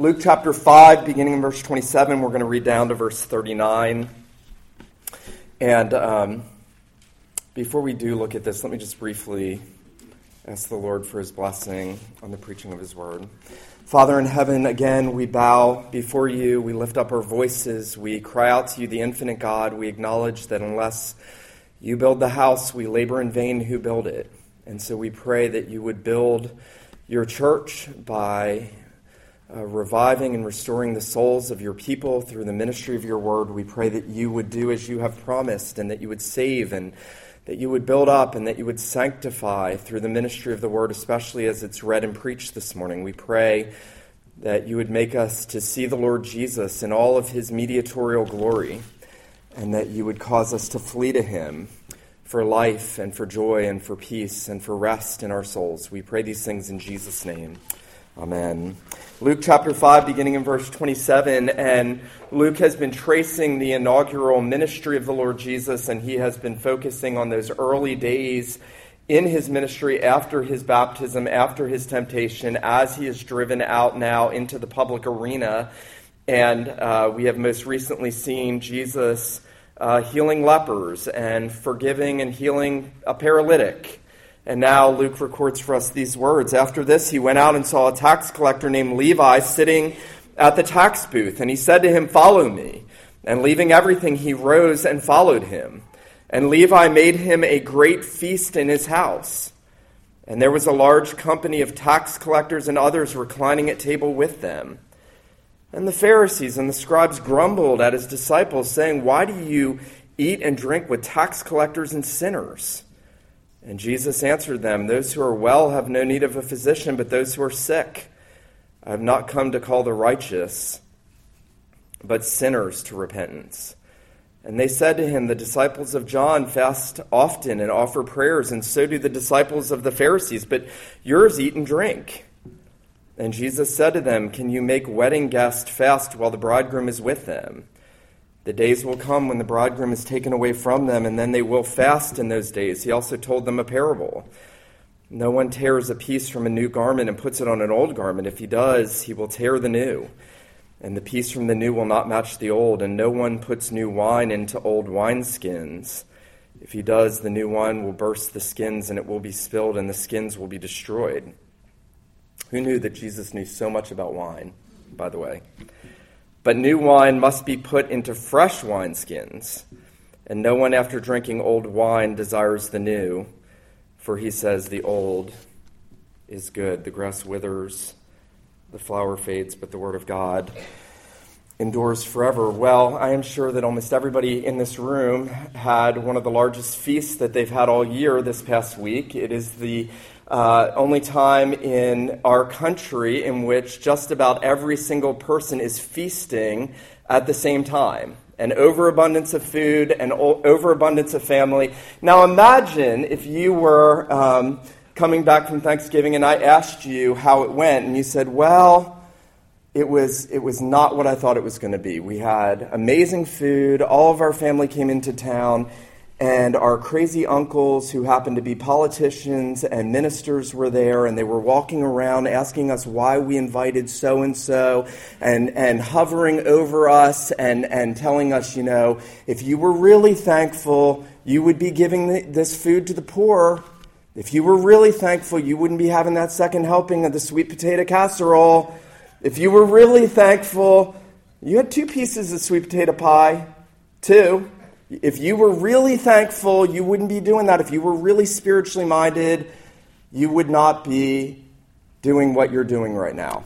Luke chapter 5, beginning in verse 27, we're going to read down to verse 39. And um, before we do look at this, let me just briefly ask the Lord for his blessing on the preaching of his word. Father in heaven, again, we bow before you. We lift up our voices. We cry out to you, the infinite God. We acknowledge that unless you build the house, we labor in vain who build it. And so we pray that you would build your church by uh, reviving and restoring the souls of your people through the ministry of your word. We pray that you would do as you have promised and that you would save and that you would build up and that you would sanctify through the ministry of the word, especially as it's read and preached this morning. We pray that you would make us to see the Lord Jesus in all of his mediatorial glory and that you would cause us to flee to him for life and for joy and for peace and for rest in our souls. We pray these things in Jesus' name. Amen. Luke chapter 5, beginning in verse 27. And Luke has been tracing the inaugural ministry of the Lord Jesus, and he has been focusing on those early days in his ministry after his baptism, after his temptation, as he is driven out now into the public arena. And uh, we have most recently seen Jesus uh, healing lepers and forgiving and healing a paralytic and now Luke records for us these words. After this, he went out and saw a tax collector named Levi sitting at the tax booth, and he said to him, Follow me. And leaving everything, he rose and followed him. And Levi made him a great feast in his house. And there was a large company of tax collectors and others reclining at table with them. And the Pharisees and the scribes grumbled at his disciples, saying, Why do you eat and drink with tax collectors and sinners? And Jesus answered them, Those who are well have no need of a physician, but those who are sick. I have not come to call the righteous, but sinners to repentance. And they said to him, The disciples of John fast often and offer prayers, and so do the disciples of the Pharisees, but yours eat and drink. And Jesus said to them, Can you make wedding guests fast while the bridegroom is with them? The days will come when the bridegroom is taken away from them, and then they will fast in those days. He also told them a parable. No one tears a piece from a new garment and puts it on an old garment. If he does, he will tear the new. And the piece from the new will not match the old, and no one puts new wine into old wineskins. If he does, the new wine will burst the skins, and it will be spilled, and the skins will be destroyed. Who knew that Jesus knew so much about wine, by the way? But new wine must be put into fresh wineskins, and no one after drinking old wine desires the new, for he says the old is good. The grass withers, the flower fades, but the word of God endures forever. Well, I am sure that almost everybody in this room had one of the largest feasts that they've had all year this past week. It is the uh, only time in our country in which just about every single person is feasting at the same time. An overabundance of food, an overabundance of family. Now imagine if you were um, coming back from Thanksgiving and I asked you how it went, and you said, well, it was, it was not what I thought it was going to be. We had amazing food, all of our family came into town, and our crazy uncles who happened to be politicians and ministers were there and they were walking around asking us why we invited so and so and hovering over us and and telling us you know if you were really thankful you would be giving this food to the poor. If you were really thankful you wouldn't be having that second helping of the sweet potato casserole. If you were really thankful you had two pieces of sweet potato pie two if you were really thankful, you wouldn't be doing that. If you were really spiritually minded, you would not be doing what you're doing right now.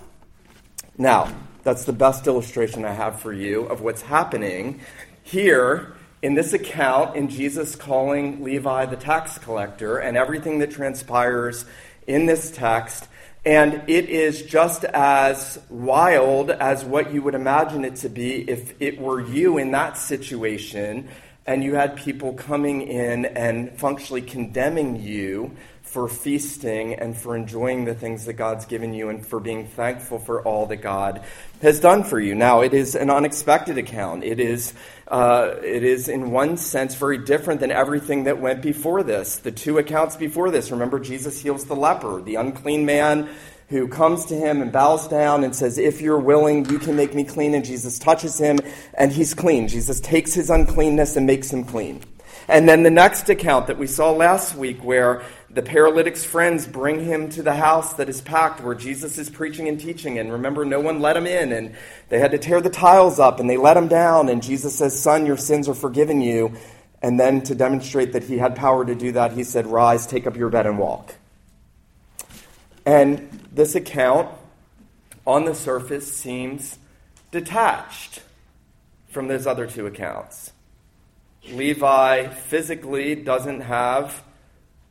Now, that's the best illustration I have for you of what's happening here in this account in Jesus calling Levi the tax collector and everything that transpires in this text. And it is just as wild as what you would imagine it to be if it were you in that situation and you had people coming in and functionally condemning you for feasting and for enjoying the things that God's given you and for being thankful for all that God has done for you. Now, it is an unexpected account. It is, uh, it is in one sense, very different than everything that went before this. The two accounts before this, remember, Jesus heals the leper, the unclean man who comes to him and bows down and says, If you're willing, you can make me clean. And Jesus touches him and he's clean. Jesus takes his uncleanness and makes him clean. And then the next account that we saw last week, where the paralytic's friends bring him to the house that is packed, where Jesus is preaching and teaching. And remember, no one let him in, and they had to tear the tiles up, and they let him down. And Jesus says, Son, your sins are forgiven you. And then to demonstrate that he had power to do that, he said, Rise, take up your bed, and walk. And this account, on the surface, seems detached from those other two accounts. Levi physically doesn't have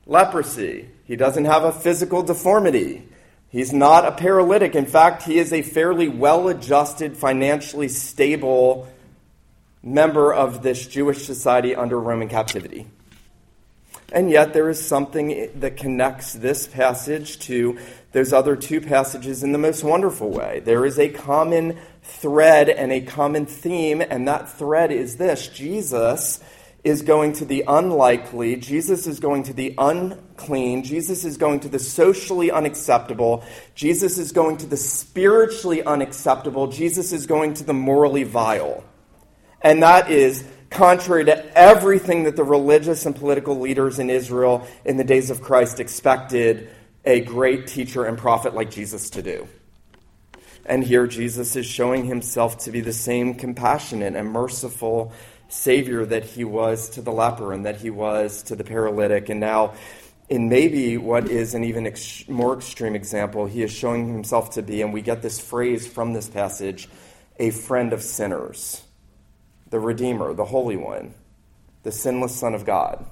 leprosy, he doesn't have a physical deformity. He's not a paralytic. In fact, he is a fairly well adjusted, financially stable member of this Jewish society under Roman captivity. And yet, there is something that connects this passage to those other two passages in the most wonderful way. There is a common thread and a common theme, and that thread is this. Jesus is going to the unlikely, Jesus is going to the unclean, Jesus is going to the socially unacceptable, Jesus is going to the spiritually unacceptable, Jesus is going to the morally vile. And that is contrary to everything that the religious and political leaders in Israel in the days of Christ expected a great teacher and prophet like Jesus to do. And here Jesus is showing himself to be the same compassionate and merciful Savior that he was to the leper and that he was to the paralytic. And now, in maybe what is an even ex- more extreme example, he is showing himself to be, and we get this phrase from this passage, a friend of sinners the Redeemer, the Holy One, the sinless Son of God,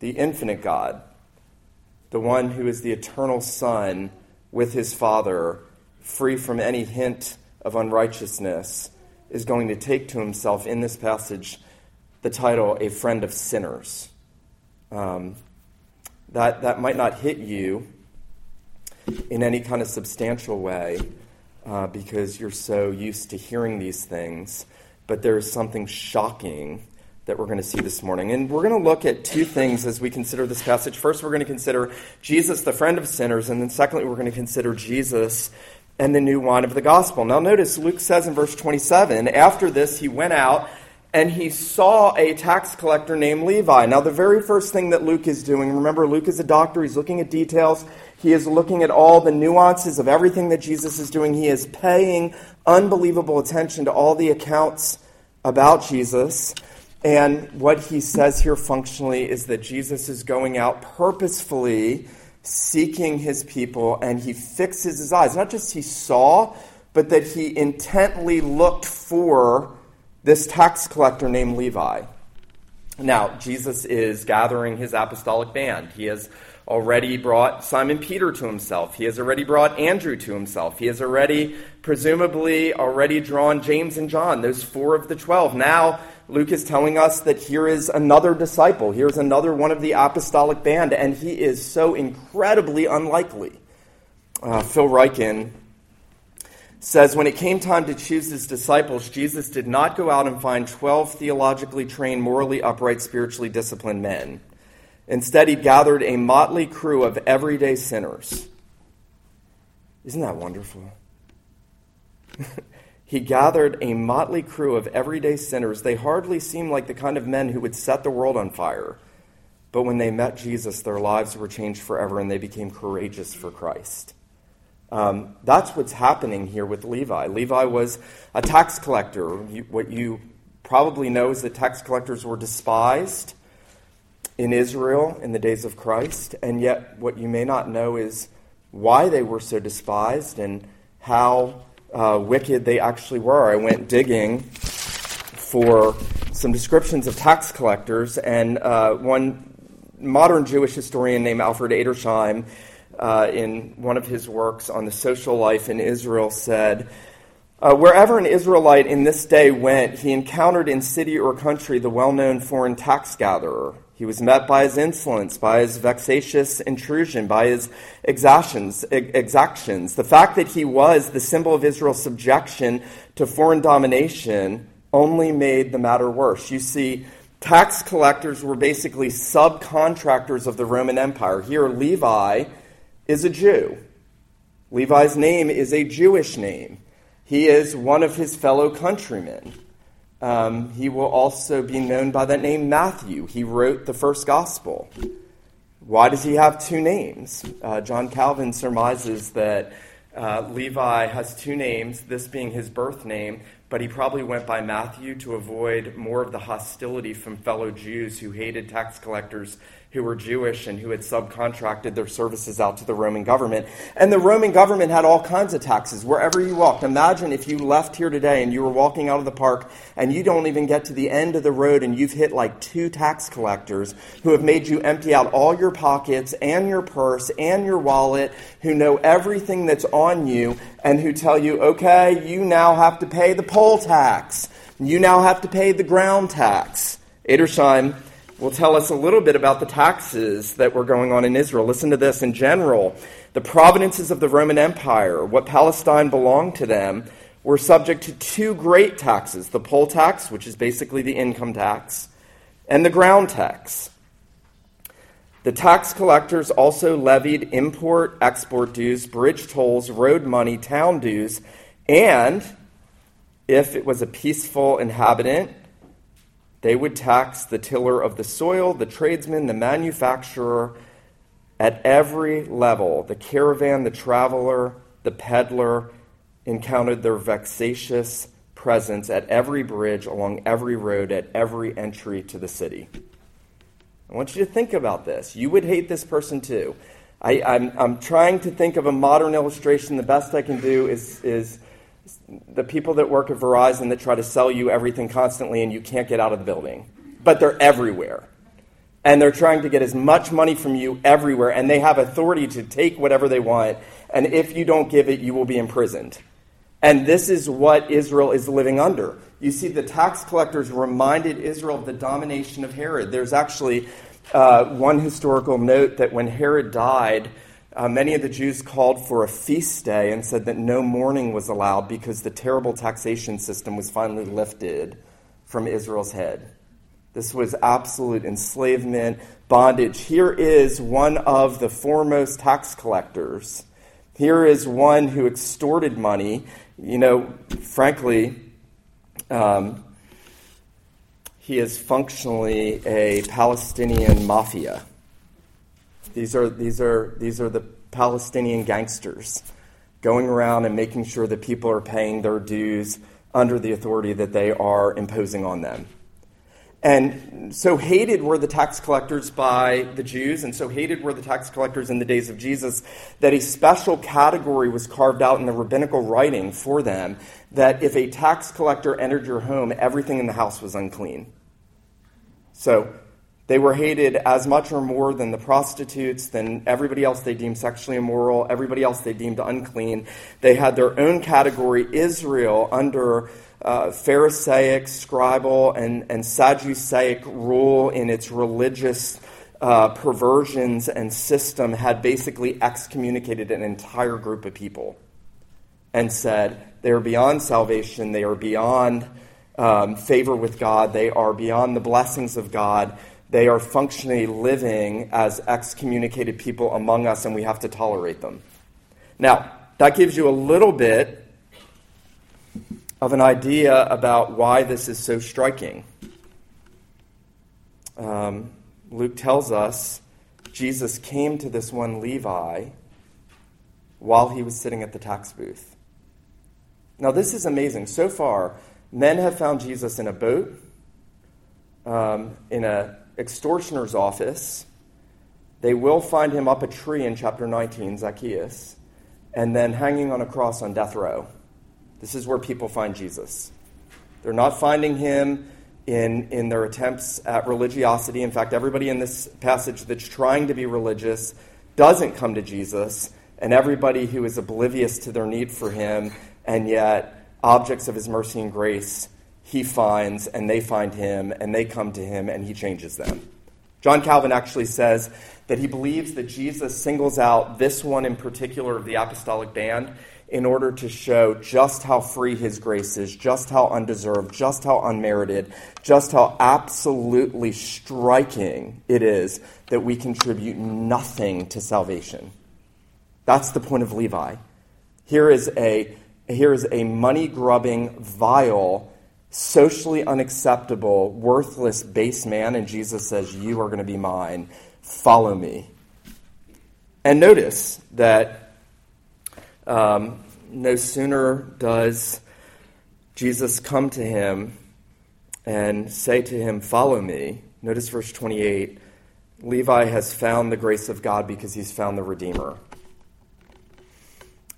the infinite God, the one who is the eternal Son with his Father, free from any hint of unrighteousness, is going to take to himself in this passage the title, A Friend of Sinners. Um, that, that might not hit you in any kind of substantial way uh, because you're so used to hearing these things but there is something shocking that we're going to see this morning. And we're going to look at two things as we consider this passage. First, we're going to consider Jesus, the friend of sinners, and then secondly, we're going to consider Jesus and the new wine of the gospel. Now, notice Luke says in verse 27 after this, he went out and he saw a tax collector named Levi. Now, the very first thing that Luke is doing, remember, Luke is a doctor, he's looking at details, he is looking at all the nuances of everything that Jesus is doing, he is paying unbelievable attention to all the accounts about Jesus. And what he says here functionally is that Jesus is going out purposefully seeking his people, and he fixes his eyes. Not just he saw, but that he intently looked for this tax collector named Levi. Now, Jesus is gathering his apostolic band. He has already brought Simon Peter to himself. He has already brought Andrew to himself. He has already, presumably, already drawn James and John, those four of the twelve. Now, Luke is telling us that here is another disciple. Here's another one of the apostolic band, and he is so incredibly unlikely. Uh, Phil Ryken says when it came time to choose his disciples, Jesus did not go out and find 12 theologically trained, morally upright, spiritually disciplined men. Instead, he gathered a motley crew of everyday sinners. Isn't that wonderful? he gathered a motley crew of everyday sinners. They hardly seemed like the kind of men who would set the world on fire. But when they met Jesus, their lives were changed forever and they became courageous for Christ. Um, that's what's happening here with Levi. Levi was a tax collector. what you probably know is that tax collectors were despised in Israel in the days of Christ, and yet what you may not know is why they were so despised and how uh, wicked they actually were. I went digging for some descriptions of tax collectors, and uh, one modern Jewish historian named Alfred Edersheim uh, in one of his works on the social life in Israel said, uh, Wherever an Israelite in this day went, he encountered in city or country the well known foreign tax gatherer. He was met by his insolence, by his vexatious intrusion, by his exactions, exactions. The fact that he was the symbol of Israel's subjection to foreign domination only made the matter worse. You see, tax collectors were basically subcontractors of the Roman Empire. Here, Levi is a Jew. Levi's name is a Jewish name. He is one of his fellow countrymen. Um, he will also be known by that name Matthew. He wrote the first gospel. Why does he have two names? Uh, John Calvin surmises that uh, Levi has two names, this being his birth name, but he probably went by Matthew to avoid more of the hostility from fellow Jews who hated tax collectors who were Jewish and who had subcontracted their services out to the Roman government. And the Roman government had all kinds of taxes wherever you walked. Imagine if you left here today and you were walking out of the park and you don't even get to the end of the road and you've hit like two tax collectors who have made you empty out all your pockets and your purse and your wallet, who know everything that's on you and who tell you, okay, you now have to pay the poll tax. You now have to pay the ground tax. Edersheim will tell us a little bit about the taxes that were going on in Israel. Listen to this in general. The provinces of the Roman Empire, what Palestine belonged to them, were subject to two great taxes the poll tax, which is basically the income tax, and the ground tax. The tax collectors also levied import export dues, bridge tolls, road money, town dues, and if it was a peaceful inhabitant, they would tax the tiller of the soil, the tradesman, the manufacturer, at every level. The caravan, the traveler, the peddler encountered their vexatious presence at every bridge, along every road, at every entry to the city. I want you to think about this. You would hate this person too. I, am trying to think of a modern illustration. The best I can do is, is the people that work at Verizon that try to sell you everything constantly and you can't get out of the building. But they're everywhere. And they're trying to get as much money from you everywhere, and they have authority to take whatever they want. And if you don't give it, you will be imprisoned. And this is what Israel is living under. You see, the tax collectors reminded Israel of the domination of Herod. There's actually uh, one historical note that when Herod died, uh, many of the Jews called for a feast day and said that no mourning was allowed because the terrible taxation system was finally lifted from Israel's head. This was absolute enslavement, bondage. Here is one of the foremost tax collectors. Here is one who extorted money. You know, frankly, um, he is functionally a Palestinian mafia. These are, these are, these are the Palestinian gangsters going around and making sure that people are paying their dues under the authority that they are imposing on them. And so hated were the tax collectors by the Jews, and so hated were the tax collectors in the days of Jesus, that a special category was carved out in the rabbinical writing for them that if a tax collector entered your home, everything in the house was unclean. So they were hated as much or more than the prostitutes, than everybody else they deemed sexually immoral, everybody else they deemed unclean. They had their own category, Israel, under uh, Pharisaic, scribal, and, and Sadduceic rule in its religious uh, perversions and system, had basically excommunicated an entire group of people and said they are beyond salvation, they are beyond um, favor with God, they are beyond the blessings of God they are functionally living as excommunicated people among us, and we have to tolerate them. Now, that gives you a little bit of an idea about why this is so striking. Um, Luke tells us Jesus came to this one Levi while he was sitting at the tax booth. Now, this is amazing. So far, men have found Jesus in a boat, um, in a extortioner's office. They will find him up a tree in chapter 19, Zacchaeus, and then hanging on a cross on death row. This is where people find Jesus. They're not finding him in, in their attempts at religiosity. In fact, everybody in this passage that's trying to be religious doesn't come to Jesus, and everybody who is oblivious to their need for him and yet objects of his mercy and grace he finds, and they find him, and they come to him, and he changes them. John Calvin actually says that he believes that Jesus singles out this one in particular of the apostolic band in order to show just how free his grace is, just how undeserved, just how unmerited, just how absolutely striking it is that we contribute nothing to salvation. That's the point of Levi. Here is a, here is a money grubbing, vile, socially unacceptable, worthless base man, and Jesus says, You are going to be mine. Follow me. And notice that um, no sooner does Jesus come to him and say to him, Follow me. Notice verse 28 Levi has found the grace of God because he's found the Redeemer.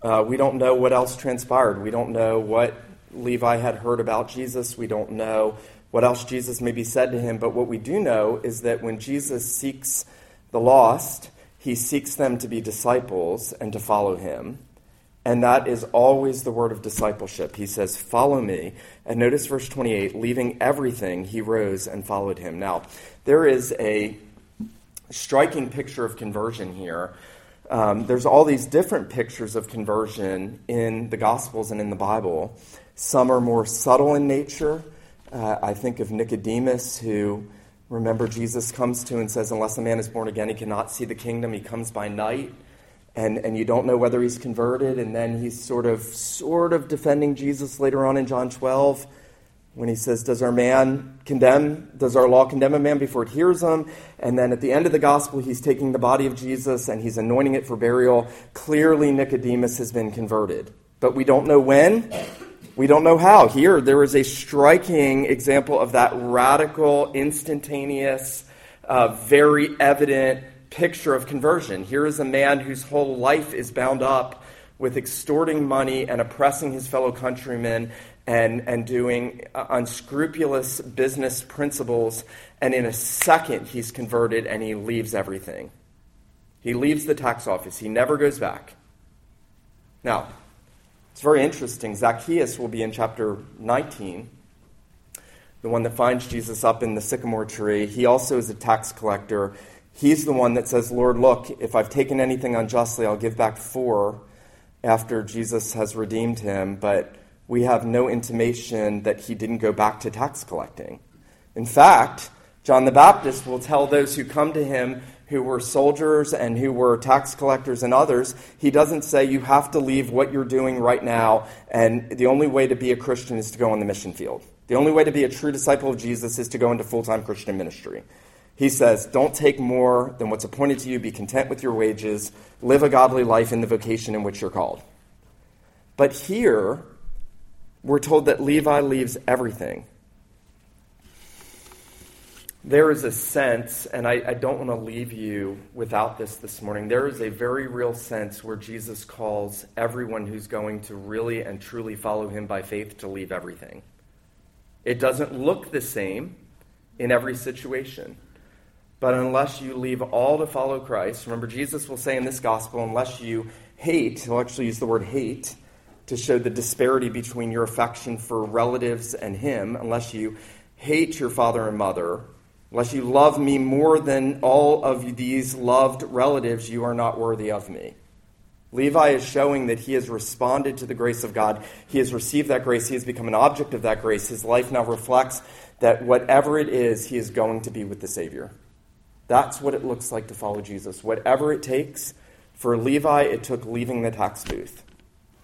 Uh, we don't know what else transpired. We don't know what Levi had heard about Jesus. We don't know what else Jesus maybe said to him. But what we do know is that when Jesus seeks the lost, he seeks them to be disciples and to follow him. And that is always the word of discipleship. He says, Follow me. And notice verse 28 leaving everything, he rose and followed him. Now, there is a striking picture of conversion here. Um, there's all these different pictures of conversion in the Gospels and in the Bible. Some are more subtle in nature. Uh, I think of Nicodemus, who, remember, Jesus comes to and says, Unless a man is born again, he cannot see the kingdom. He comes by night and, and you don't know whether he's converted. And then he's sort of sort of defending Jesus later on in John 12 when he says, Does our man condemn? Does our law condemn a man before it hears him? And then at the end of the gospel, he's taking the body of Jesus and he's anointing it for burial. Clearly, Nicodemus has been converted. But we don't know when. We don't know how. Here, there is a striking example of that radical, instantaneous, uh, very evident picture of conversion. Here is a man whose whole life is bound up with extorting money and oppressing his fellow countrymen and, and doing unscrupulous business principles. And in a second, he's converted and he leaves everything. He leaves the tax office, he never goes back. Now, it's very interesting. Zacchaeus will be in chapter 19, the one that finds Jesus up in the sycamore tree. He also is a tax collector. He's the one that says, Lord, look, if I've taken anything unjustly, I'll give back four after Jesus has redeemed him. But we have no intimation that he didn't go back to tax collecting. In fact, John the Baptist will tell those who come to him who were soldiers and who were tax collectors and others, he doesn't say you have to leave what you're doing right now, and the only way to be a Christian is to go on the mission field. The only way to be a true disciple of Jesus is to go into full time Christian ministry. He says, Don't take more than what's appointed to you, be content with your wages, live a godly life in the vocation in which you're called. But here, we're told that Levi leaves everything. There is a sense, and I, I don't want to leave you without this this morning. There is a very real sense where Jesus calls everyone who's going to really and truly follow him by faith to leave everything. It doesn't look the same in every situation. But unless you leave all to follow Christ, remember, Jesus will say in this gospel, unless you hate, he'll actually use the word hate to show the disparity between your affection for relatives and him, unless you hate your father and mother, unless you love me more than all of these loved relatives, you are not worthy of me. Levi is showing that he has responded to the grace of God. He has received that grace. He has become an object of that grace. His life now reflects that whatever it is, he is going to be with the Savior. That's what it looks like to follow Jesus. Whatever it takes. For Levi, it took leaving the tax booth.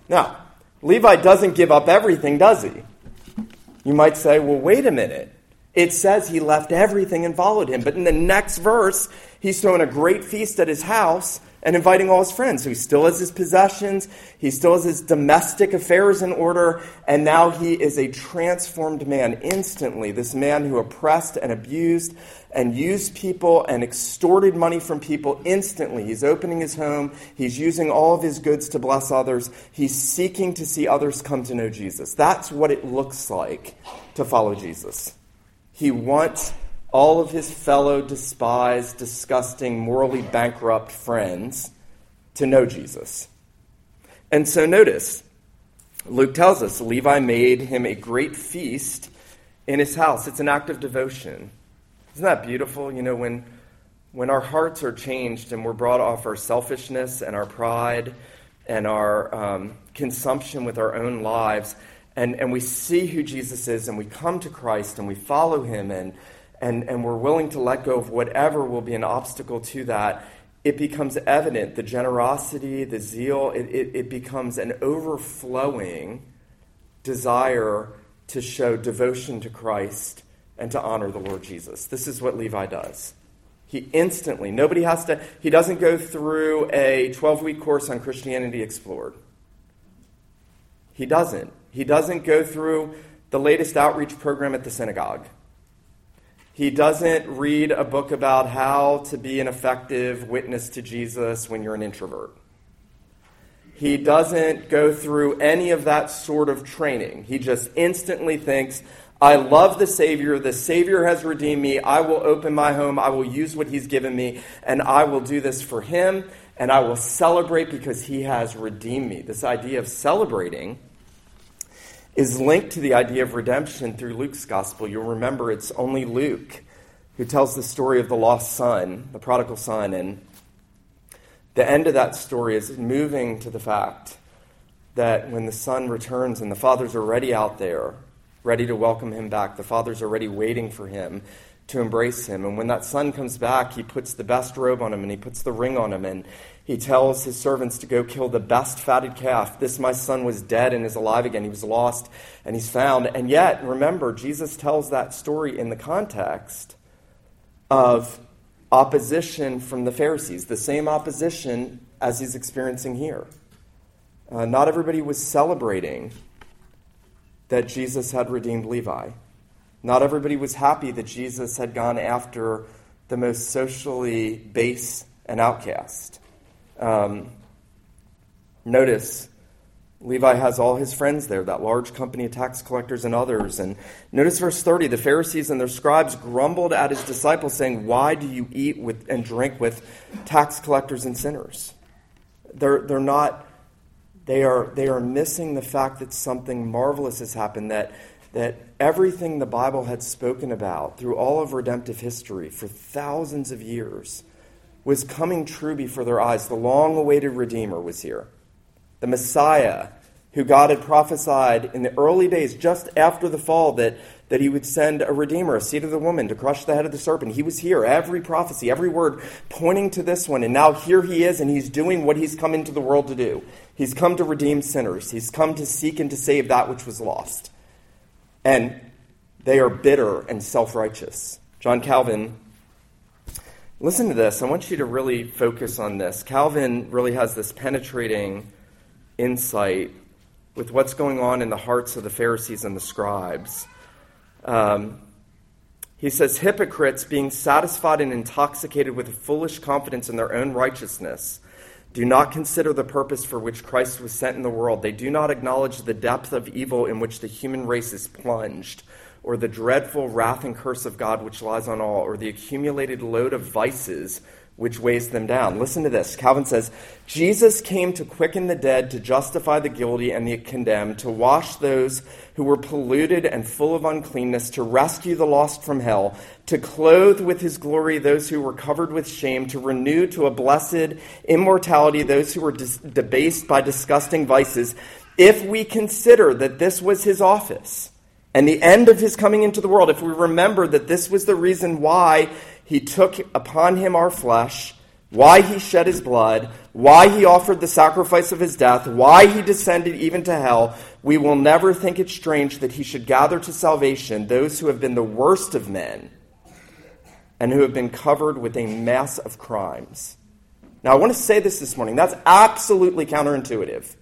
Now, Levi doesn't give up everything, does he? You might say, well, wait a minute. It says he left everything and followed him. But in the next verse, he's throwing a great feast at his house and inviting all his friends. So he still has his possessions, he still has his domestic affairs in order, and now he is a transformed man instantly. This man who oppressed and abused and used people and extorted money from people instantly. He's opening his home, he's using all of his goods to bless others, he's seeking to see others come to know Jesus. That's what it looks like to follow Jesus. He wants all of his fellow despised, disgusting, morally bankrupt friends to know Jesus. And so notice, Luke tells us Levi made him a great feast in his house. It's an act of devotion. Isn't that beautiful? You know, when, when our hearts are changed and we're brought off our selfishness and our pride and our um, consumption with our own lives, and, and we see who Jesus is and we come to Christ and we follow him and, and, and we're willing to let go of whatever will be an obstacle to that, it becomes evident the generosity, the zeal, it, it, it becomes an overflowing desire to show devotion to Christ and to honor the Lord Jesus. This is what Levi does. He instantly, nobody has to, he doesn't go through a 12 week course on Christianity Explored. He doesn't. He doesn't go through the latest outreach program at the synagogue. He doesn't read a book about how to be an effective witness to Jesus when you're an introvert. He doesn't go through any of that sort of training. He just instantly thinks, I love the Savior. The Savior has redeemed me. I will open my home. I will use what He's given me, and I will do this for Him, and I will celebrate because He has redeemed me. This idea of celebrating is linked to the idea of redemption through Luke's gospel. You'll remember it's only Luke who tells the story of the lost son, the prodigal son, and the end of that story is moving to the fact that when the son returns and the father's already out there, ready to welcome him back. The father's already waiting for him to embrace him. And when that son comes back, he puts the best robe on him and he puts the ring on him and he tells his servants to go kill the best fatted calf. This my son was dead and is alive again. He was lost and he's found. And yet, remember, Jesus tells that story in the context of opposition from the Pharisees, the same opposition as he's experiencing here. Uh, not everybody was celebrating that Jesus had redeemed Levi. Not everybody was happy that Jesus had gone after the most socially base and outcast. Um, notice, Levi has all his friends there, that large company of tax collectors and others. And notice verse 30 the Pharisees and their scribes grumbled at his disciples, saying, Why do you eat with, and drink with tax collectors and sinners? They're, they're not they are, they are missing the fact that something marvelous has happened, that, that everything the Bible had spoken about through all of redemptive history for thousands of years was coming true before their eyes. The long awaited Redeemer was here. The Messiah, who God had prophesied in the early days, just after the fall, that that he would send a redeemer, a seed of the woman, to crush the head of the serpent. He was here. Every prophecy, every word pointing to this one. And now here he is, and he's doing what he's come into the world to do. He's come to redeem sinners, he's come to seek and to save that which was lost. And they are bitter and self righteous. John Calvin, listen to this. I want you to really focus on this. Calvin really has this penetrating insight with what's going on in the hearts of the Pharisees and the scribes. Um, he says, hypocrites, being satisfied and intoxicated with a foolish confidence in their own righteousness, do not consider the purpose for which Christ was sent in the world. They do not acknowledge the depth of evil in which the human race is plunged, or the dreadful wrath and curse of God which lies on all, or the accumulated load of vices which weighs them down. Listen to this. Calvin says, Jesus came to quicken the dead, to justify the guilty and the condemned, to wash those who were polluted and full of uncleanness, to rescue the lost from hell, to clothe with his glory those who were covered with shame, to renew to a blessed immortality those who were dis- debased by disgusting vices. If we consider that this was his office and the end of his coming into the world, if we remember that this was the reason why he took upon him our flesh, why he shed his blood, why he offered the sacrifice of his death, why he descended even to hell, we will never think it strange that he should gather to salvation those who have been the worst of men and who have been covered with a mass of crimes. Now, I want to say this this morning. That's absolutely counterintuitive.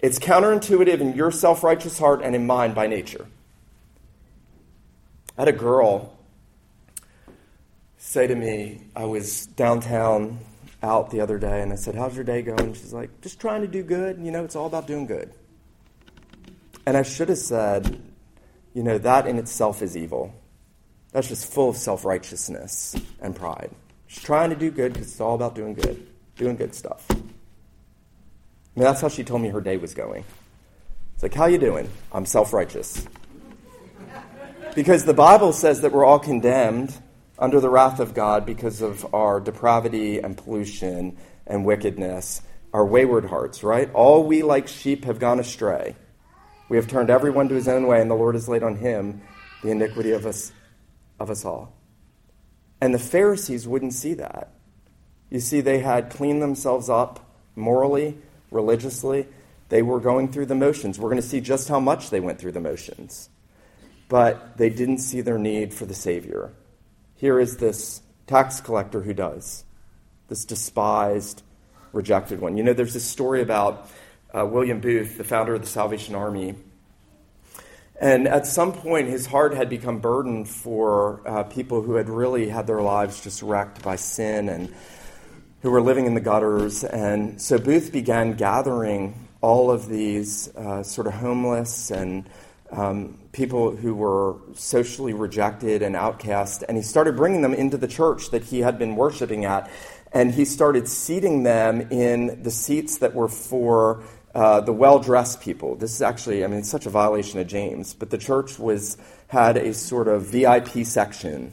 It's counterintuitive in your self righteous heart and in mine by nature. I had a girl say to me, I was downtown out the other day and I said, How's your day going? She's like, Just trying to do good. You know, it's all about doing good. And I should have said, You know, that in itself is evil. That's just full of self righteousness and pride. She's trying to do good because it's all about doing good, doing good stuff. I mean, that's how she told me her day was going. It's like, How you doing? I'm self righteous. Because the Bible says that we're all condemned under the wrath of God because of our depravity and pollution and wickedness, our wayward hearts, right? All we like sheep have gone astray. We have turned everyone to his own way, and the Lord has laid on him the iniquity of us, of us all. And the Pharisees wouldn't see that. You see, they had cleaned themselves up morally, religiously. They were going through the motions. We're going to see just how much they went through the motions. But they didn't see their need for the Savior. Here is this tax collector who does, this despised, rejected one. You know, there's this story about uh, William Booth, the founder of the Salvation Army. And at some point, his heart had become burdened for uh, people who had really had their lives just wrecked by sin and who were living in the gutters. And so Booth began gathering all of these uh, sort of homeless and um, people who were socially rejected and outcast, and he started bringing them into the church that he had been worshiping at. And he started seating them in the seats that were for uh, the well-dressed people. This is actually, I mean, it's such a violation of James, but the church was had a sort of VIP section.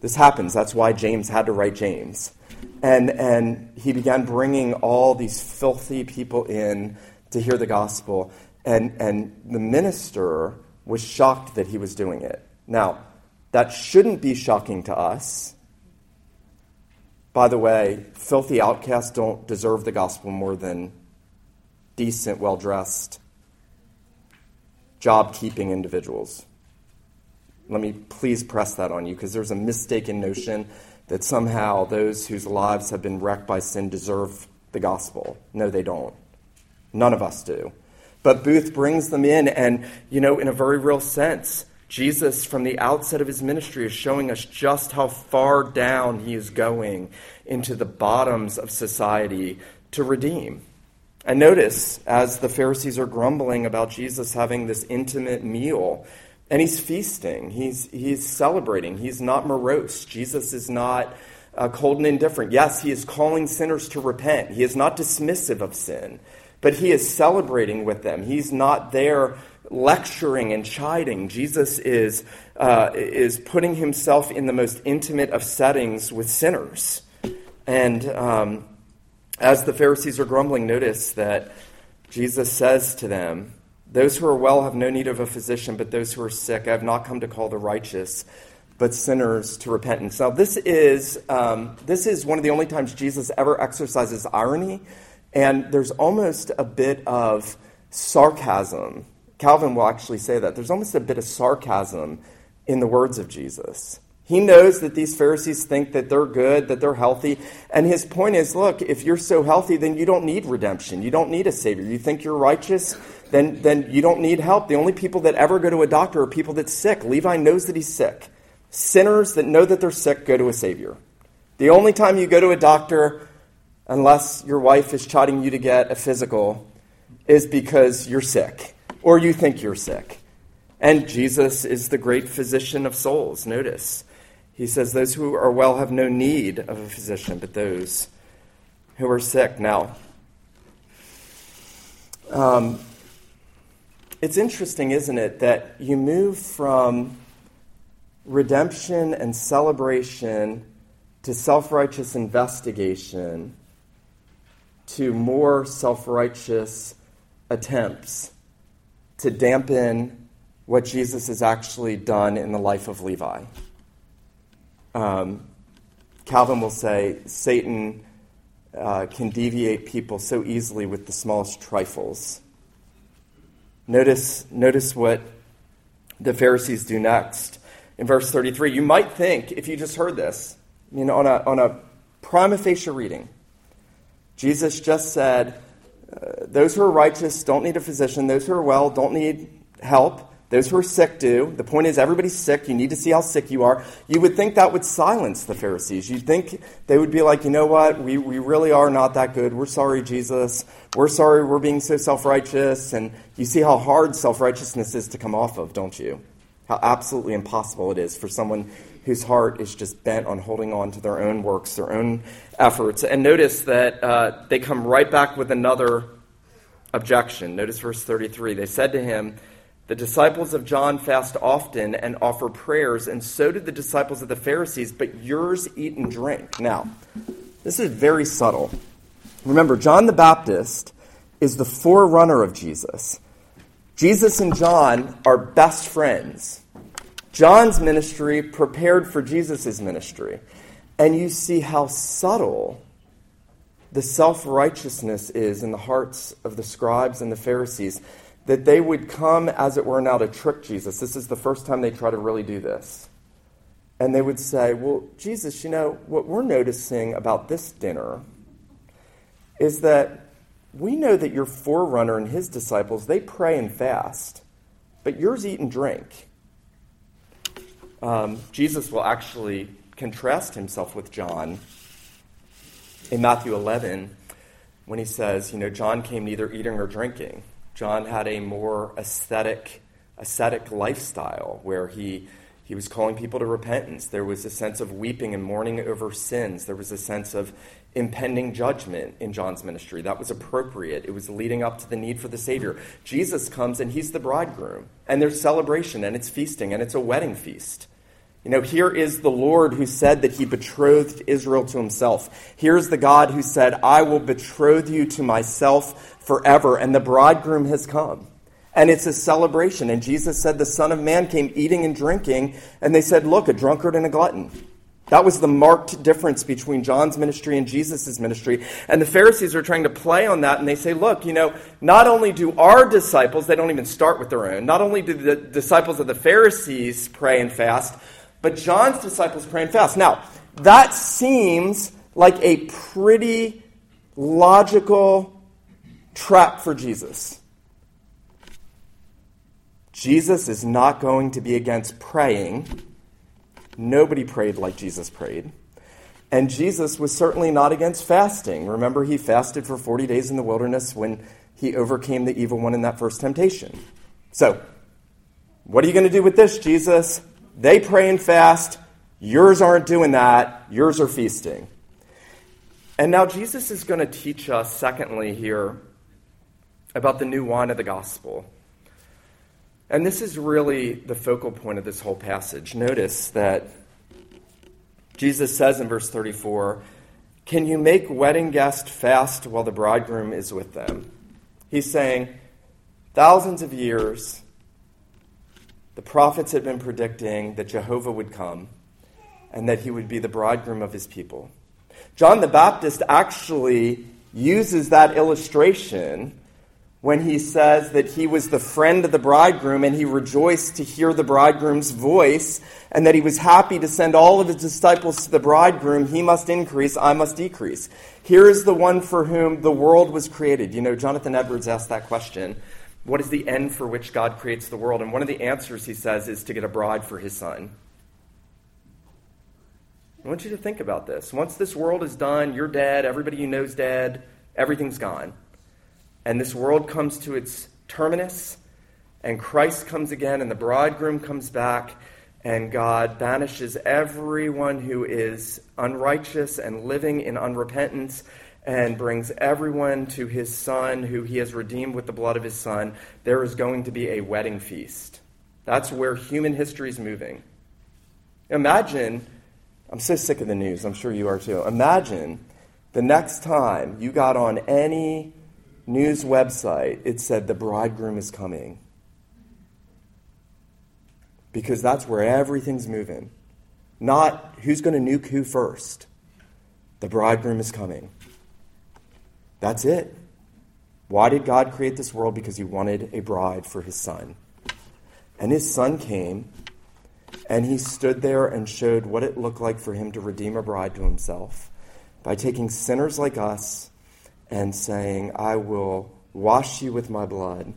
This happens. That's why James had to write James, and and he began bringing all these filthy people in to hear the gospel, and and the minister was shocked that he was doing it. Now, that shouldn't be shocking to us. By the way, filthy outcasts don't deserve the gospel more than decent, well dressed, job keeping individuals. Let me please press that on you because there's a mistaken notion that somehow those whose lives have been wrecked by sin deserve the gospel. No, they don't. None of us do. But Booth brings them in, and, you know, in a very real sense, Jesus, from the outset of his ministry, is showing us just how far down he is going into the bottoms of society to redeem. And notice, as the Pharisees are grumbling about Jesus having this intimate meal, and he's feasting, he's, he's celebrating, he's not morose. Jesus is not uh, cold and indifferent. Yes, he is calling sinners to repent, he is not dismissive of sin, but he is celebrating with them. He's not there lecturing and chiding. Jesus is, uh, is putting himself in the most intimate of settings with sinners. And. Um, as the Pharisees are grumbling, notice that Jesus says to them, Those who are well have no need of a physician, but those who are sick, I have not come to call the righteous, but sinners to repentance. Now, this is, um, this is one of the only times Jesus ever exercises irony, and there's almost a bit of sarcasm. Calvin will actually say that. There's almost a bit of sarcasm in the words of Jesus. He knows that these Pharisees think that they're good, that they're healthy. And his point is look, if you're so healthy, then you don't need redemption. You don't need a Savior. You think you're righteous, then, then you don't need help. The only people that ever go to a doctor are people that's sick. Levi knows that he's sick. Sinners that know that they're sick go to a Savior. The only time you go to a doctor, unless your wife is chiding you to get a physical, is because you're sick or you think you're sick. And Jesus is the great physician of souls, notice. He says, Those who are well have no need of a physician, but those who are sick. Now, um, it's interesting, isn't it, that you move from redemption and celebration to self righteous investigation to more self righteous attempts to dampen what Jesus has actually done in the life of Levi. Um, Calvin will say Satan uh, can deviate people so easily with the smallest trifles. Notice, notice what the Pharisees do next. In verse 33, you might think, if you just heard this, I mean, on a, on a prima facie reading, Jesus just said, uh, Those who are righteous don't need a physician, those who are well don't need help. Those who are sick do. The point is, everybody's sick. You need to see how sick you are. You would think that would silence the Pharisees. You'd think they would be like, you know what? We, we really are not that good. We're sorry, Jesus. We're sorry we're being so self righteous. And you see how hard self righteousness is to come off of, don't you? How absolutely impossible it is for someone whose heart is just bent on holding on to their own works, their own efforts. And notice that uh, they come right back with another objection. Notice verse 33. They said to him, the disciples of John fast often and offer prayers, and so did the disciples of the Pharisees, but yours eat and drink. Now, this is very subtle. Remember, John the Baptist is the forerunner of Jesus. Jesus and John are best friends. John's ministry prepared for Jesus' ministry. And you see how subtle the self righteousness is in the hearts of the scribes and the Pharisees, that they would come, as it were, now to trick Jesus. This is the first time they try to really do this. And they would say, Well, Jesus, you know, what we're noticing about this dinner is that we know that your forerunner and his disciples, they pray and fast, but yours eat and drink. Um, Jesus will actually contrast himself with John in Matthew 11 when he says, you know, John came neither eating or drinking. John had a more ascetic, ascetic lifestyle where he, he was calling people to repentance. There was a sense of weeping and mourning over sins. There was a sense of impending judgment in John's ministry. That was appropriate. It was leading up to the need for the Savior. Jesus comes and he's the bridegroom, and there's celebration and it's feasting and it's a wedding feast. You know, here is the Lord who said that he betrothed Israel to himself. Here's the God who said, I will betroth you to myself forever. And the bridegroom has come. And it's a celebration. And Jesus said, The Son of Man came eating and drinking. And they said, Look, a drunkard and a glutton. That was the marked difference between John's ministry and Jesus' ministry. And the Pharisees are trying to play on that, and they say, look, you know, not only do our disciples, they don't even start with their own, not only do the disciples of the Pharisees pray and fast, but John's disciples pray and fast. Now, that seems like a pretty logical trap for Jesus. Jesus is not going to be against praying. Nobody prayed like Jesus prayed. And Jesus was certainly not against fasting. Remember, he fasted for 40 days in the wilderness when he overcame the evil one in that first temptation. So, what are you going to do with this, Jesus? They pray and fast. Yours aren't doing that. Yours are feasting. And now Jesus is going to teach us, secondly, here about the new wine of the gospel. And this is really the focal point of this whole passage. Notice that Jesus says in verse 34 Can you make wedding guests fast while the bridegroom is with them? He's saying, thousands of years the prophets had been predicting that Jehovah would come and that he would be the bridegroom of his people. John the Baptist actually uses that illustration when he says that he was the friend of the bridegroom and he rejoiced to hear the bridegroom's voice and that he was happy to send all of his disciples to the bridegroom. He must increase, I must decrease. Here is the one for whom the world was created. You know, Jonathan Edwards asked that question what is the end for which God creates the world? And one of the answers, he says, is to get a bride for his son. I want you to think about this. Once this world is done, you're dead, everybody you know is dead, everything's gone. And this world comes to its terminus, and Christ comes again, and the bridegroom comes back, and God banishes everyone who is unrighteous and living in unrepentance and brings everyone to his son, who he has redeemed with the blood of his son, there is going to be a wedding feast. That's where human history is moving. Imagine, I'm so sick of the news, I'm sure you are too. Imagine the next time you got on any news website, it said the bridegroom is coming. Because that's where everything's moving. Not who's going to nuke who first. The bridegroom is coming. That's it. Why did God create this world? Because he wanted a bride for his son. And his son came, and he stood there and showed what it looked like for him to redeem a bride to himself by taking sinners like us and saying, I will wash you with my blood.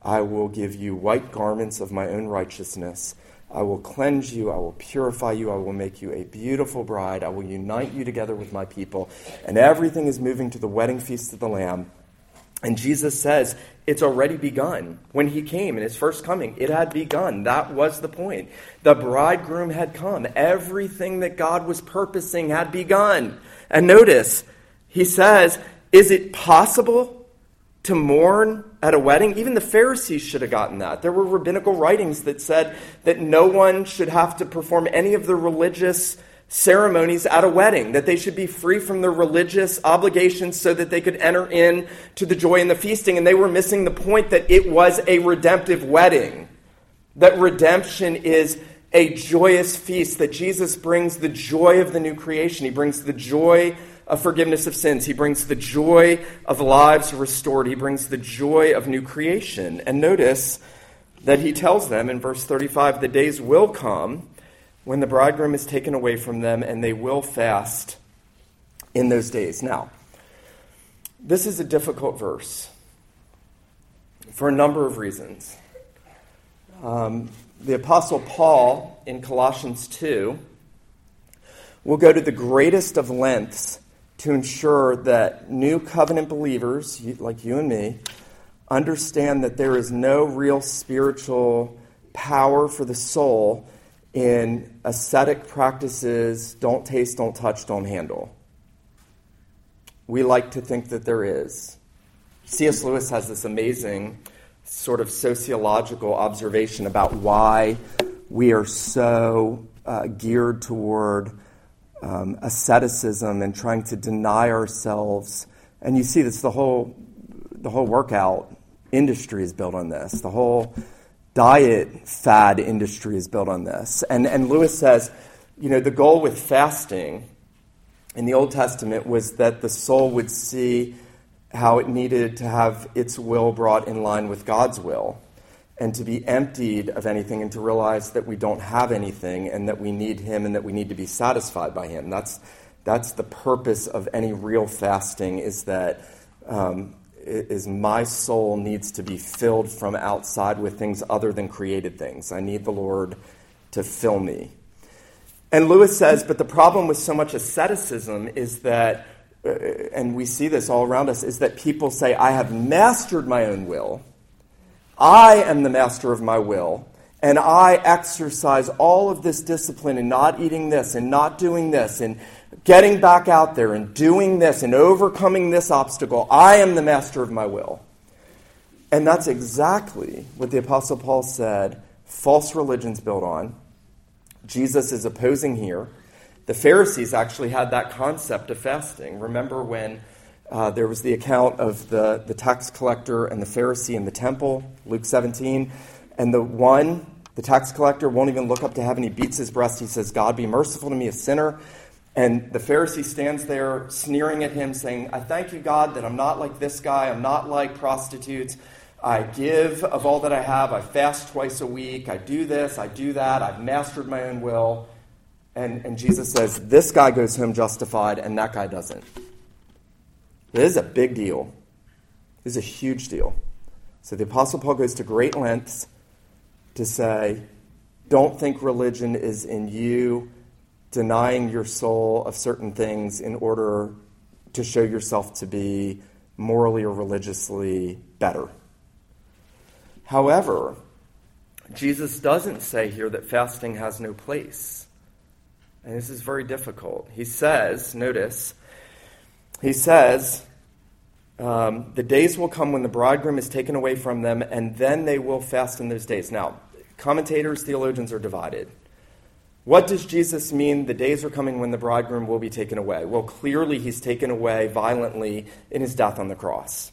I will give you white garments of my own righteousness. I will cleanse you. I will purify you. I will make you a beautiful bride. I will unite you together with my people. And everything is moving to the wedding feast of the Lamb. And Jesus says, it's already begun. When he came in his first coming, it had begun. That was the point. The bridegroom had come. Everything that God was purposing had begun. And notice, he says, is it possible to mourn at a wedding. Even the Pharisees should have gotten that. There were rabbinical writings that said that no one should have to perform any of the religious ceremonies at a wedding, that they should be free from their religious obligations so that they could enter in to the joy and the feasting. And they were missing the point that it was a redemptive wedding. That redemption is a joyous feast, that Jesus brings the joy of the new creation. He brings the joy of forgiveness of sins. He brings the joy of lives restored. He brings the joy of new creation. And notice that he tells them in verse 35 the days will come when the bridegroom is taken away from them, and they will fast in those days. Now, this is a difficult verse for a number of reasons. Um, the Apostle Paul in Colossians 2 will go to the greatest of lengths to ensure that new covenant believers, like you and me, understand that there is no real spiritual power for the soul in ascetic practices don't taste, don't touch, don't handle. We like to think that there is. C.S. Lewis has this amazing sort of sociological observation about why we are so uh, geared toward um, asceticism and trying to deny ourselves. And you see this the whole the whole workout industry is built on this. The whole diet fad industry is built on this. And and Lewis says, you know, the goal with fasting in the Old Testament was that the soul would see how it needed to have its will brought in line with God's will and to be emptied of anything and to realize that we don't have anything and that we need Him and that we need to be satisfied by Him. That's, that's the purpose of any real fasting is that um, is my soul needs to be filled from outside with things other than created things. I need the Lord to fill me. And Lewis says, but the problem with so much asceticism is that uh, and we see this all around us, is that people say, I have mastered my own will. I am the master of my will. And I exercise all of this discipline in not eating this and not doing this and getting back out there and doing this and overcoming this obstacle. I am the master of my will. And that's exactly what the Apostle Paul said false religion's built on. Jesus is opposing here. The Pharisees actually had that concept of fasting. Remember when uh, there was the account of the, the tax collector and the Pharisee in the temple, Luke 17, and the one, the tax collector, won't even look up to heaven. He beats his breast. He says, God, be merciful to me, a sinner. And the Pharisee stands there sneering at him, saying, I thank you, God, that I'm not like this guy. I'm not like prostitutes. I give of all that I have. I fast twice a week. I do this. I do that. I've mastered my own will. And, and Jesus says, this guy goes home justified and that guy doesn't. This is a big deal. This is a huge deal. So the Apostle Paul goes to great lengths to say, don't think religion is in you denying your soul of certain things in order to show yourself to be morally or religiously better. However, Jesus doesn't say here that fasting has no place. And this is very difficult. He says, notice, he says, um, the days will come when the bridegroom is taken away from them, and then they will fast in those days. Now, commentators, theologians are divided. What does Jesus mean the days are coming when the bridegroom will be taken away? Well, clearly he's taken away violently in his death on the cross.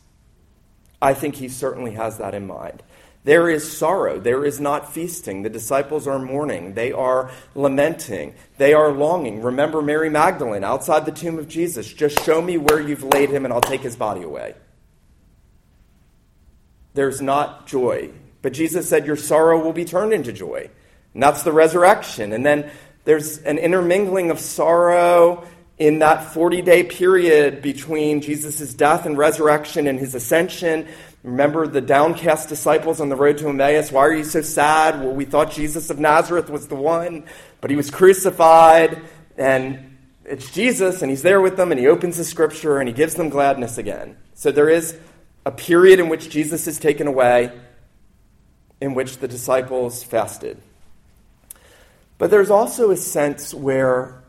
I think he certainly has that in mind. There is sorrow. There is not feasting. The disciples are mourning. They are lamenting. They are longing. Remember Mary Magdalene outside the tomb of Jesus. Just show me where you've laid him and I'll take his body away. There's not joy. But Jesus said, Your sorrow will be turned into joy. And that's the resurrection. And then there's an intermingling of sorrow in that 40 day period between Jesus' death and resurrection and his ascension. Remember the downcast disciples on the road to Emmaus? Why are you so sad? Well, we thought Jesus of Nazareth was the one, but he was crucified, and it's Jesus, and he's there with them, and he opens the scripture, and he gives them gladness again. So there is a period in which Jesus is taken away, in which the disciples fasted. But there's also a sense where,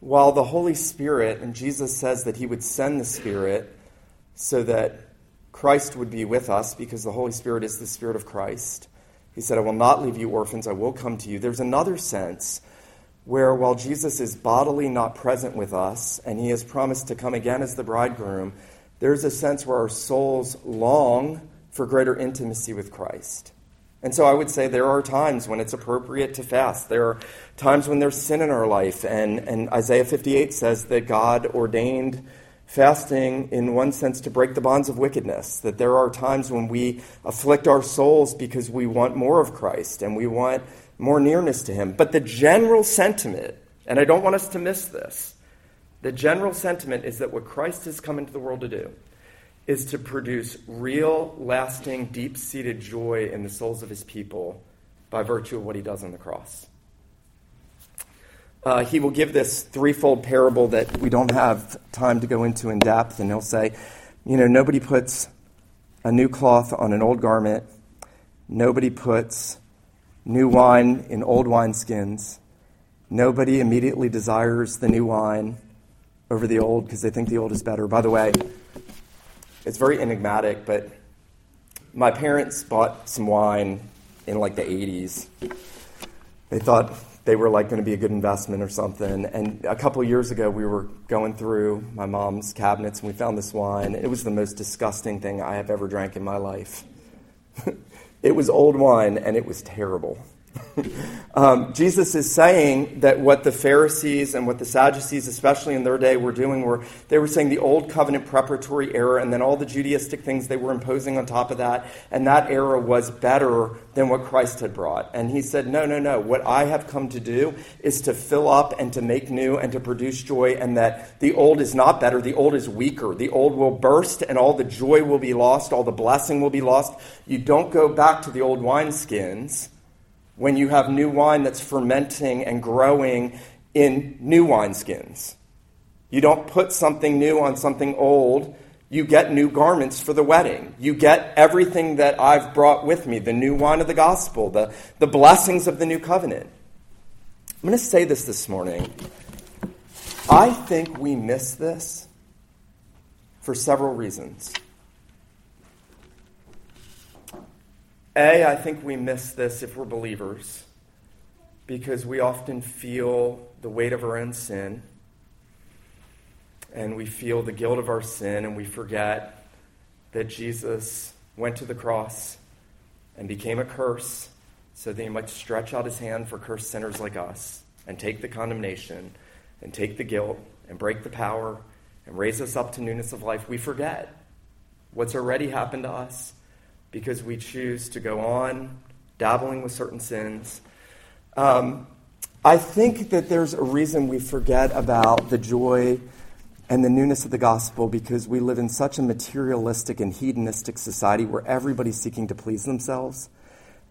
while the Holy Spirit, and Jesus says that he would send the Spirit so that Christ would be with us because the Holy Spirit is the Spirit of Christ. He said, I will not leave you orphans, I will come to you. There's another sense where while Jesus is bodily not present with us and he has promised to come again as the bridegroom, there's a sense where our souls long for greater intimacy with Christ. And so I would say there are times when it's appropriate to fast. There are times when there's sin in our life. And, and Isaiah 58 says that God ordained fasting, in one sense, to break the bonds of wickedness. That there are times when we afflict our souls because we want more of Christ and we want more nearness to Him. But the general sentiment, and I don't want us to miss this, the general sentiment is that what Christ has come into the world to do is to produce real, lasting, deep seated joy in the souls of his people by virtue of what he does on the cross. Uh, he will give this threefold parable that we don't have time to go into in depth, and he'll say, You know, nobody puts a new cloth on an old garment, nobody puts new wine in old wineskins, nobody immediately desires the new wine over the old because they think the old is better. By the way, it's very enigmatic, but my parents bought some wine in like the 80s. They thought they were like going to be a good investment or something. And a couple years ago, we were going through my mom's cabinets and we found this wine. It was the most disgusting thing I have ever drank in my life. it was old wine and it was terrible. um, Jesus is saying that what the Pharisees and what the Sadducees, especially in their day, were doing were they were saying the old covenant preparatory era and then all the Judaistic things they were imposing on top of that, and that era was better than what Christ had brought. And he said, No, no, no. What I have come to do is to fill up and to make new and to produce joy, and that the old is not better, the old is weaker. The old will burst and all the joy will be lost, all the blessing will be lost. You don't go back to the old wineskins when you have new wine that's fermenting and growing in new wineskins. You don't put something new on something old. You get new garments for the wedding. You get everything that I've brought with me the new wine of the gospel, the, the blessings of the new covenant. I'm going to say this this morning. I think we miss this for several reasons. A, I think we miss this if we're believers because we often feel the weight of our own sin and we feel the guilt of our sin and we forget that Jesus went to the cross and became a curse so that he might stretch out his hand for cursed sinners like us and take the condemnation and take the guilt and break the power and raise us up to newness of life. We forget what's already happened to us because we choose to go on dabbling with certain sins. Um, I think that there's a reason we forget about the joy and the newness of the gospel because we live in such a materialistic and hedonistic society where everybody's seeking to please themselves.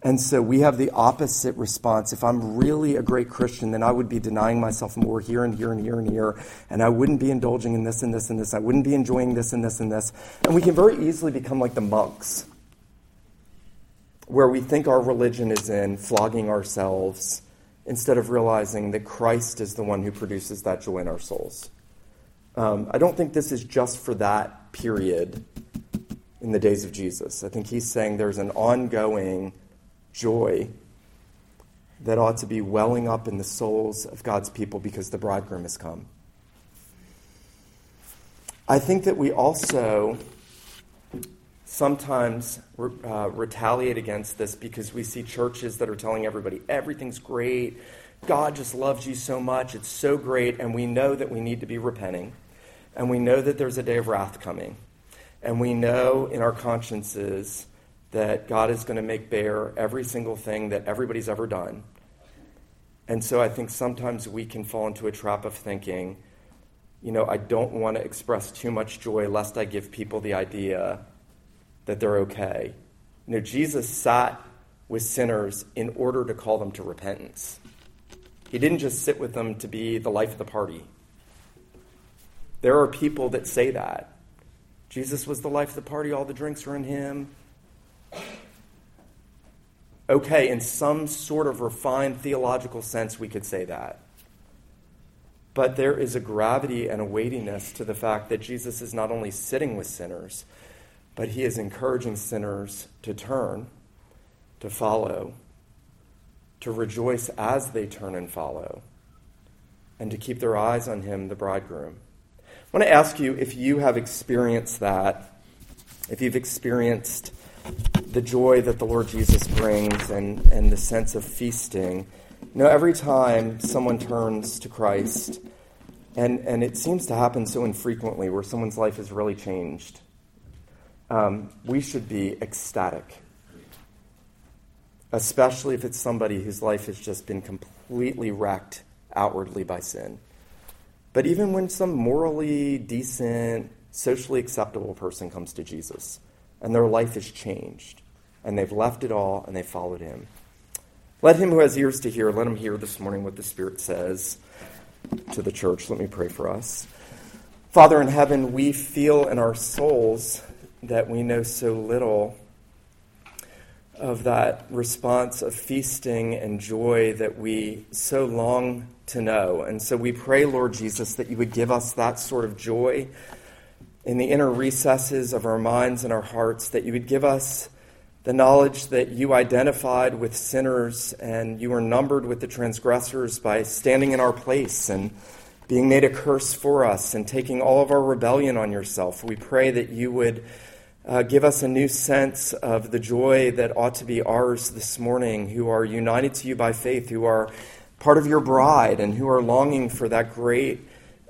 And so we have the opposite response. If I'm really a great Christian, then I would be denying myself more here and here and here and here. And I wouldn't be indulging in this and this and this. I wouldn't be enjoying this and this and this. And we can very easily become like the monks where we think our religion is in flogging ourselves instead of realizing that Christ is the one who produces that joy in our souls. Um, I don't think this is just for that period in the days of Jesus. I think he's saying there's an ongoing joy that ought to be welling up in the souls of God's people because the bridegroom has come. I think that we also sometimes uh, retaliate against this because we see churches that are telling everybody everything's great. God just loves you so much. It's so great. And we know that we need to be repenting. And we know that there's a day of wrath coming. And we know in our consciences that God is going to make bare every single thing that everybody's ever done. And so I think sometimes we can fall into a trap of thinking, you know, I don't want to express too much joy lest I give people the idea that they're okay. You know, Jesus sat with sinners in order to call them to repentance. He didn't just sit with them to be the life of the party. There are people that say that. Jesus was the life of the party, all the drinks were in him. Okay, in some sort of refined theological sense, we could say that. But there is a gravity and a weightiness to the fact that Jesus is not only sitting with sinners, but he is encouraging sinners to turn, to follow, to rejoice as they turn and follow, and to keep their eyes on him, the bridegroom. I want to ask you if you have experienced that, if you've experienced the joy that the Lord Jesus brings and, and the sense of feasting. You know, every time someone turns to Christ, and, and it seems to happen so infrequently where someone's life is really changed, um, we should be ecstatic. Especially if it's somebody whose life has just been completely wrecked outwardly by sin. But even when some morally decent, socially acceptable person comes to Jesus and their life is changed and they've left it all and they followed him. Let him who has ears to hear, let him hear this morning what the Spirit says to the church. Let me pray for us. Father in heaven, we feel in our souls that we know so little of that response of feasting and joy that we so long to know. And so we pray, Lord Jesus, that you would give us that sort of joy in the inner recesses of our minds and our hearts, that you would give us the knowledge that you identified with sinners and you were numbered with the transgressors by standing in our place and being made a curse for us and taking all of our rebellion on yourself. We pray that you would uh, give us a new sense of the joy that ought to be ours this morning, who are united to you by faith, who are part of your bride, and who are longing for that great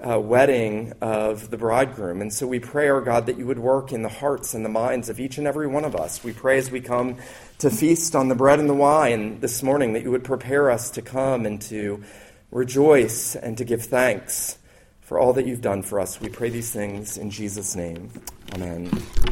uh, wedding of the bridegroom. And so we pray, our God, that you would work in the hearts and the minds of each and every one of us. We pray as we come to feast on the bread and the wine this morning that you would prepare us to come and to rejoice and to give thanks for all that you've done for us. We pray these things in Jesus' name. Amen.